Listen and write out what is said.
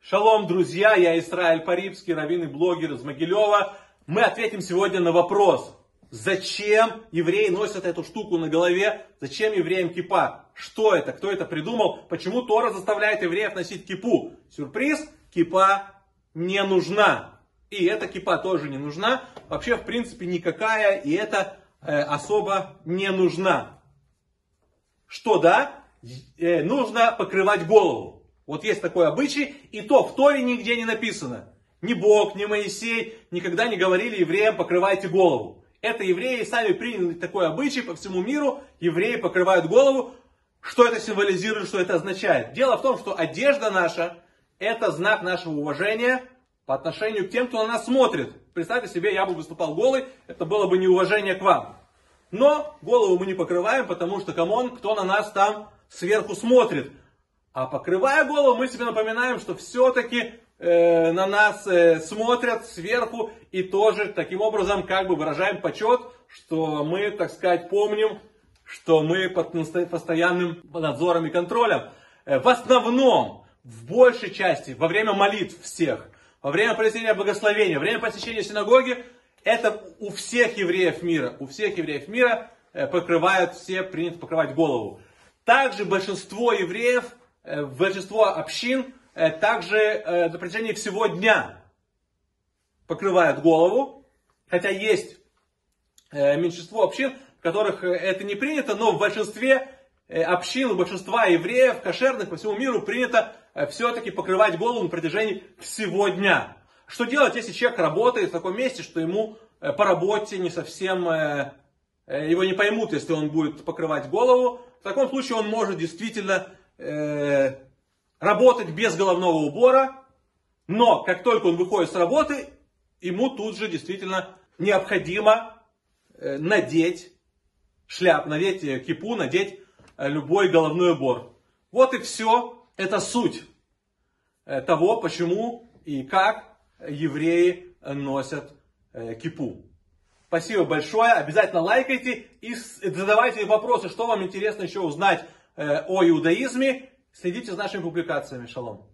Шалом, друзья, я Исраиль Парибский, раввин и блогер из Могилева. Мы ответим сегодня на вопрос, зачем евреи носят эту штуку на голове, зачем евреям кипа, что это, кто это придумал, почему Тора заставляет евреев носить кипу. Сюрприз, кипа не нужна. И эта кипа тоже не нужна, вообще в принципе никакая, и это э, особо не нужна. Что да, нужно покрывать голову. Вот есть такой обычай, и то в Торе нигде не написано. Ни Бог, ни Моисей никогда не говорили евреям покрывайте голову. Это евреи сами приняли такой обычай по всему миру. Евреи покрывают голову. Что это символизирует, что это означает? Дело в том, что одежда наша это знак нашего уважения по отношению к тем, кто на нас смотрит. Представьте себе, я бы выступал голый, это было бы неуважение к вам. Но голову мы не покрываем, потому что, come on, кто на нас там сверху смотрит. А покрывая голову, мы себе напоминаем, что все-таки э, на нас э, смотрят сверху и тоже таким образом как бы выражаем почет, что мы, так сказать, помним, что мы под постоянным надзором и контролем. Э, в основном, в большей части, во время молитв всех, во время произнесения благословения, во время посещения синагоги, это у всех евреев мира, у всех евреев мира э, покрывают, все принято покрывать голову. Также большинство евреев Э, большинство общин э, также э, на протяжении всего дня покрывают голову, хотя есть меньшинство общин, в которых это не принято, но в большинстве общин, у большинства евреев, кошерных по всему миру принято все-таки покрывать голову на протяжении всего дня. Что делать, если человек работает в таком месте, что ему по работе не совсем, его не поймут, если он будет покрывать голову. В таком случае он может действительно э, работать без головного убора, но как только он выходит с работы, ему тут же действительно необходимо э, надеть шляп, надеть э, кипу, надеть э, любой головной убор. Вот и все. Это суть э, того, почему и как евреи носят э, кипу. Спасибо большое. Обязательно лайкайте и задавайте вопросы, что вам интересно еще узнать Э, о иудаизме. Следите за нашими публикациями. Шалом.